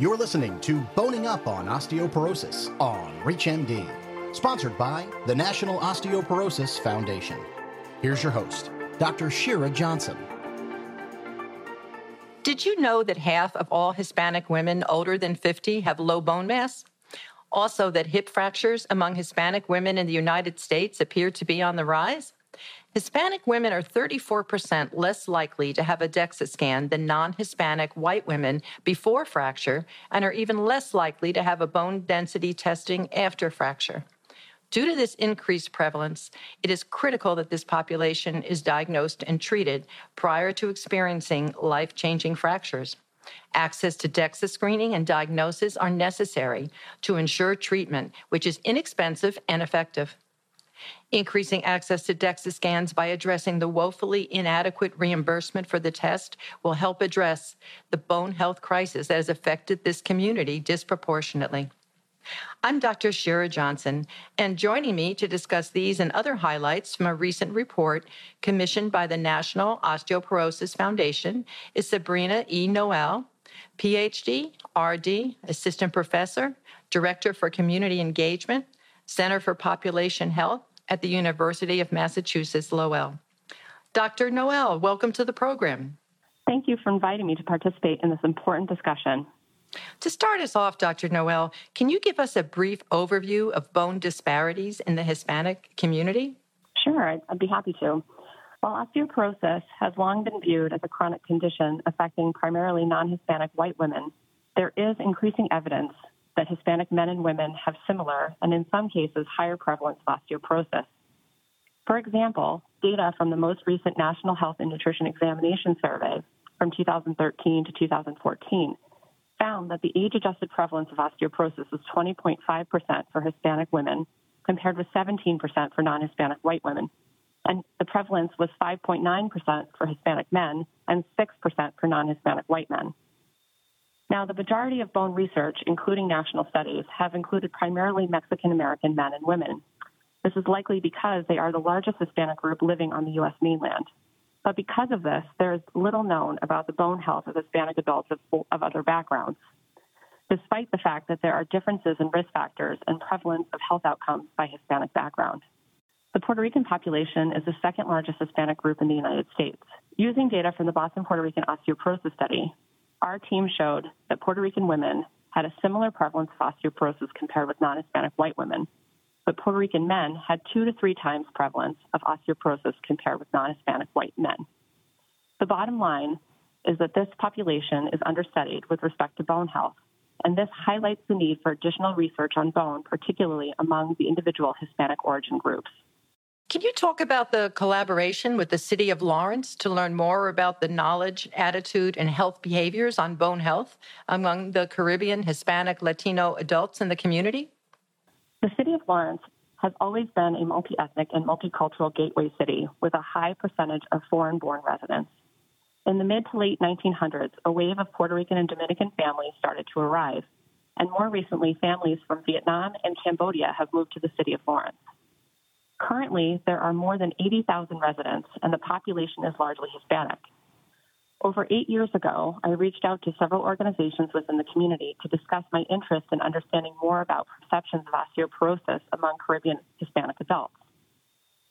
You're listening to Boning Up on Osteoporosis on ReachMD, sponsored by the National Osteoporosis Foundation. Here's your host, Dr. Shira Johnson. Did you know that half of all Hispanic women older than 50 have low bone mass? Also, that hip fractures among Hispanic women in the United States appear to be on the rise? Hispanic women are 34% less likely to have a DEXA scan than non Hispanic white women before fracture and are even less likely to have a bone density testing after fracture. Due to this increased prevalence, it is critical that this population is diagnosed and treated prior to experiencing life changing fractures. Access to DEXA screening and diagnosis are necessary to ensure treatment, which is inexpensive and effective. Increasing access to DEXA scans by addressing the woefully inadequate reimbursement for the test will help address the bone health crisis that has affected this community disproportionately. I'm Dr. Shira Johnson, and joining me to discuss these and other highlights from a recent report commissioned by the National Osteoporosis Foundation is Sabrina E. Noel, PhD, RD, Assistant Professor, Director for Community Engagement, Center for Population Health at the University of Massachusetts Lowell. Dr. Noel, welcome to the program. Thank you for inviting me to participate in this important discussion. To start us off, Dr. Noel, can you give us a brief overview of bone disparities in the Hispanic community? Sure, I'd be happy to. While osteoporosis has long been viewed as a chronic condition affecting primarily non Hispanic white women, there is increasing evidence that Hispanic men and women have similar and, in some cases, higher prevalence of osteoporosis. For example, data from the most recent National Health and Nutrition Examination Survey from 2013 to 2014 found that the age adjusted prevalence of osteoporosis was 20.5% for Hispanic women, compared with 17% for non Hispanic white women. And the prevalence was 5.9% for Hispanic men and 6% for non Hispanic white men. Now, the majority of bone research, including national studies, have included primarily Mexican American men and women. This is likely because they are the largest Hispanic group living on the U.S. mainland. But because of this, there is little known about the bone health of Hispanic adults of, of other backgrounds, despite the fact that there are differences in risk factors and prevalence of health outcomes by Hispanic background. The Puerto Rican population is the second largest Hispanic group in the United States. Using data from the Boston Puerto Rican Osteoporosis Study, our team showed that Puerto Rican women had a similar prevalence of osteoporosis compared with non Hispanic white women, but Puerto Rican men had two to three times prevalence of osteoporosis compared with non Hispanic white men. The bottom line is that this population is understudied with respect to bone health, and this highlights the need for additional research on bone, particularly among the individual Hispanic origin groups. Can you talk about the collaboration with the City of Lawrence to learn more about the knowledge, attitude, and health behaviors on bone health among the Caribbean, Hispanic, Latino adults in the community? The City of Lawrence has always been a multi ethnic and multicultural gateway city with a high percentage of foreign born residents. In the mid to late 1900s, a wave of Puerto Rican and Dominican families started to arrive, and more recently, families from Vietnam and Cambodia have moved to the City of Lawrence. Currently, there are more than 80,000 residents, and the population is largely Hispanic. Over eight years ago, I reached out to several organizations within the community to discuss my interest in understanding more about perceptions of osteoporosis among Caribbean Hispanic adults.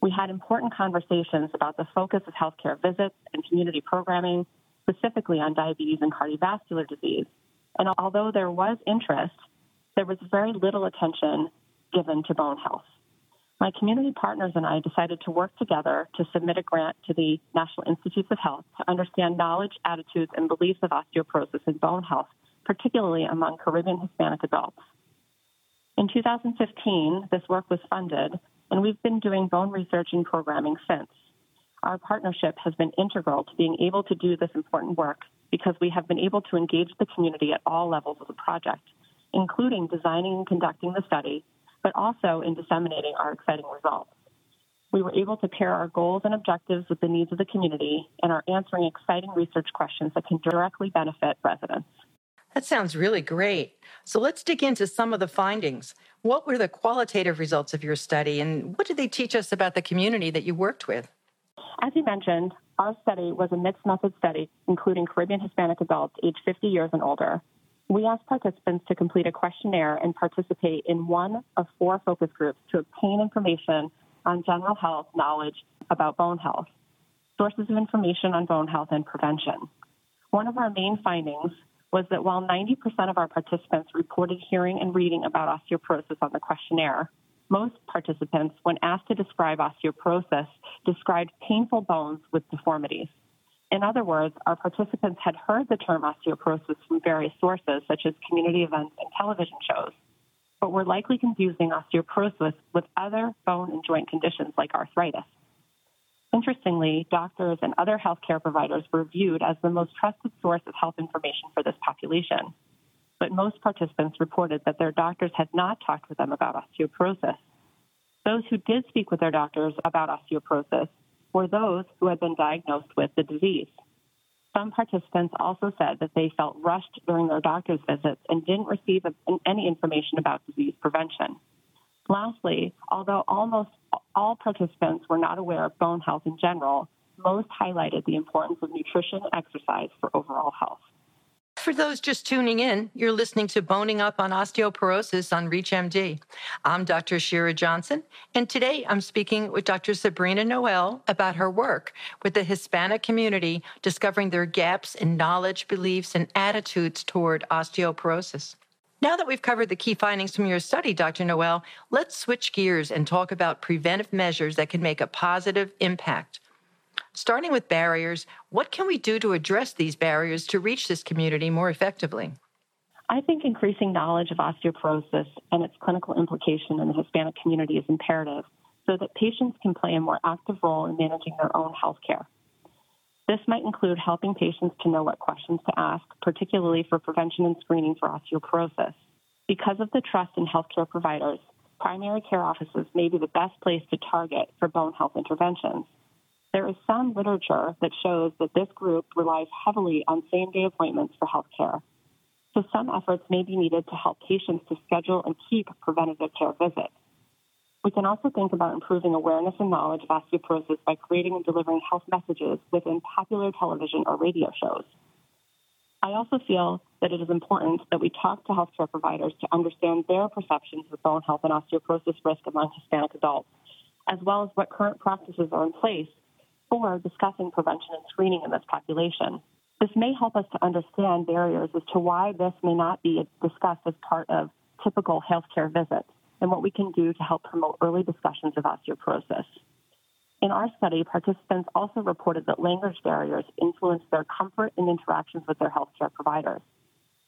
We had important conversations about the focus of healthcare visits and community programming, specifically on diabetes and cardiovascular disease. And although there was interest, there was very little attention given to bone health. My community partners and I decided to work together to submit a grant to the National Institutes of Health to understand knowledge, attitudes, and beliefs of osteoporosis and bone health, particularly among Caribbean Hispanic adults. In 2015, this work was funded, and we've been doing bone research and programming since. Our partnership has been integral to being able to do this important work because we have been able to engage the community at all levels of the project, including designing and conducting the study but also in disseminating our exciting results. We were able to pair our goals and objectives with the needs of the community and are answering exciting research questions that can directly benefit residents. That sounds really great. So let's dig into some of the findings. What were the qualitative results of your study, and what did they teach us about the community that you worked with? As you mentioned, our study was a mixed method study including Caribbean Hispanic adults aged 50 years and older. We asked participants to complete a questionnaire and participate in one of four focus groups to obtain information on general health knowledge about bone health, sources of information on bone health, and prevention. One of our main findings was that while 90% of our participants reported hearing and reading about osteoporosis on the questionnaire, most participants, when asked to describe osteoporosis, described painful bones with deformities. In other words, our participants had heard the term osteoporosis from various sources, such as community events and television shows, but were likely confusing osteoporosis with other bone and joint conditions like arthritis. Interestingly, doctors and other healthcare providers were viewed as the most trusted source of health information for this population. But most participants reported that their doctors had not talked with them about osteoporosis. Those who did speak with their doctors about osteoporosis were those who had been diagnosed with the disease. Some participants also said that they felt rushed during their doctor's visits and didn't receive any information about disease prevention. Lastly, although almost all participants were not aware of bone health in general, most highlighted the importance of nutrition and exercise for overall health. For those just tuning in, you're listening to Boning Up on Osteoporosis on ReachMD. I'm Dr. Shira Johnson, and today I'm speaking with Dr. Sabrina Noel about her work with the Hispanic community, discovering their gaps in knowledge, beliefs, and attitudes toward osteoporosis. Now that we've covered the key findings from your study, Dr. Noel, let's switch gears and talk about preventive measures that can make a positive impact. Starting with barriers, what can we do to address these barriers to reach this community more effectively? I think increasing knowledge of osteoporosis and its clinical implication in the Hispanic community is imperative so that patients can play a more active role in managing their own health care. This might include helping patients to know what questions to ask, particularly for prevention and screening for osteoporosis. Because of the trust in healthcare providers, primary care offices may be the best place to target for bone health interventions. There is some literature that shows that this group relies heavily on same day appointments for healthcare. So some efforts may be needed to help patients to schedule and keep preventative care visits. We can also think about improving awareness and knowledge of osteoporosis by creating and delivering health messages within popular television or radio shows. I also feel that it is important that we talk to healthcare providers to understand their perceptions of bone health and osteoporosis risk among Hispanic adults, as well as what current practices are in place for discussing prevention and screening in this population. This may help us to understand barriers as to why this may not be discussed as part of typical healthcare visits and what we can do to help promote early discussions of osteoporosis. In our study, participants also reported that language barriers influenced their comfort in interactions with their healthcare providers.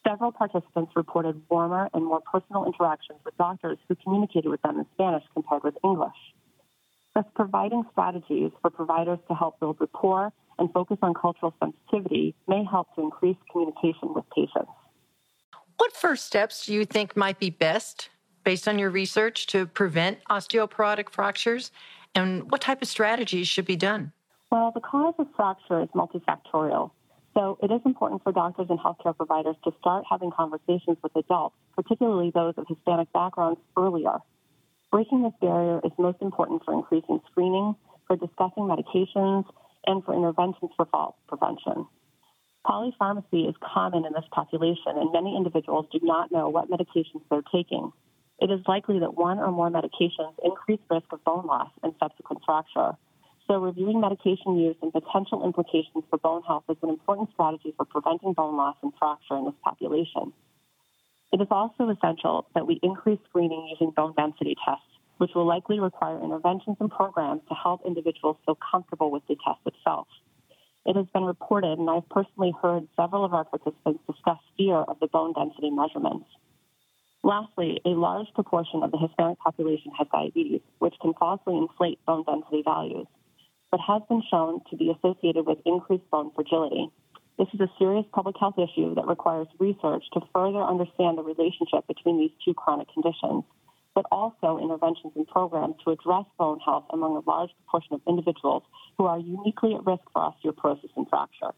Several participants reported warmer and more personal interactions with doctors who communicated with them in Spanish compared with English. Thus, providing strategies for providers to help build rapport and focus on cultural sensitivity may help to increase communication with patients. What first steps do you think might be best based on your research to prevent osteoporotic fractures? And what type of strategies should be done? Well, the cause of fracture is multifactorial. So it is important for doctors and healthcare providers to start having conversations with adults, particularly those of Hispanic backgrounds, earlier. Breaking this barrier is most important for increasing screening, for discussing medications, and for interventions for fall prevention. Polypharmacy is common in this population, and many individuals do not know what medications they're taking it is likely that one or more medications increase risk of bone loss and subsequent fracture. So, reviewing medication use and potential implications for bone health is an important strategy for preventing bone loss and fracture in this population. It is also essential that we increase screening using bone density tests, which will likely require interventions and programs to help individuals feel comfortable with the test itself. It has been reported, and I've personally heard several of our participants discuss fear of the bone density measurements. Lastly, a large proportion of the Hispanic population has diabetes, which can falsely inflate bone density values, but has been shown to be associated with increased bone fragility. This is a serious public health issue that requires research to further understand the relationship between these two chronic conditions, but also interventions and programs to address bone health among a large proportion of individuals who are uniquely at risk for osteoporosis and fracture.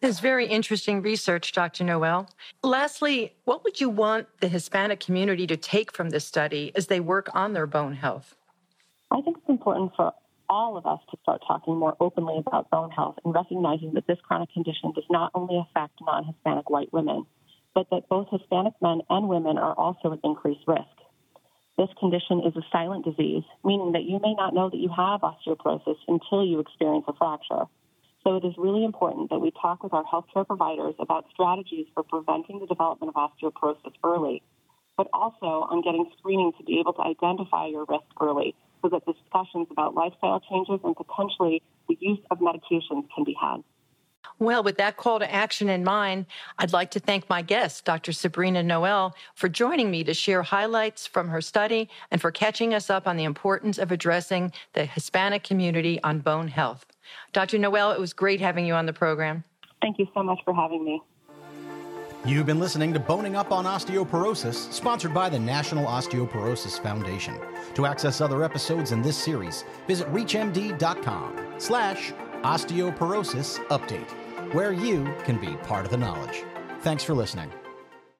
This is very interesting research, Dr. Noel. Lastly, what would you want the Hispanic community to take from this study as they work on their bone health? I think it's important for all of us to start talking more openly about bone health and recognizing that this chronic condition does not only affect non Hispanic white women, but that both Hispanic men and women are also at increased risk. This condition is a silent disease, meaning that you may not know that you have osteoporosis until you experience a fracture. So it is really important that we talk with our healthcare providers about strategies for preventing the development of osteoporosis early, but also on getting screening to be able to identify your risk early so that discussions about lifestyle changes and potentially the use of medications can be had. Well, with that call to action in mind, I'd like to thank my guest, Dr. Sabrina Noel, for joining me to share highlights from her study and for catching us up on the importance of addressing the Hispanic community on bone health. Dr. Noel, it was great having you on the program. Thank you so much for having me. You've been listening to Boning Up on Osteoporosis, sponsored by the National Osteoporosis Foundation. To access other episodes in this series, visit reachmd.com slash osteoporosis update, where you can be part of the knowledge. Thanks for listening.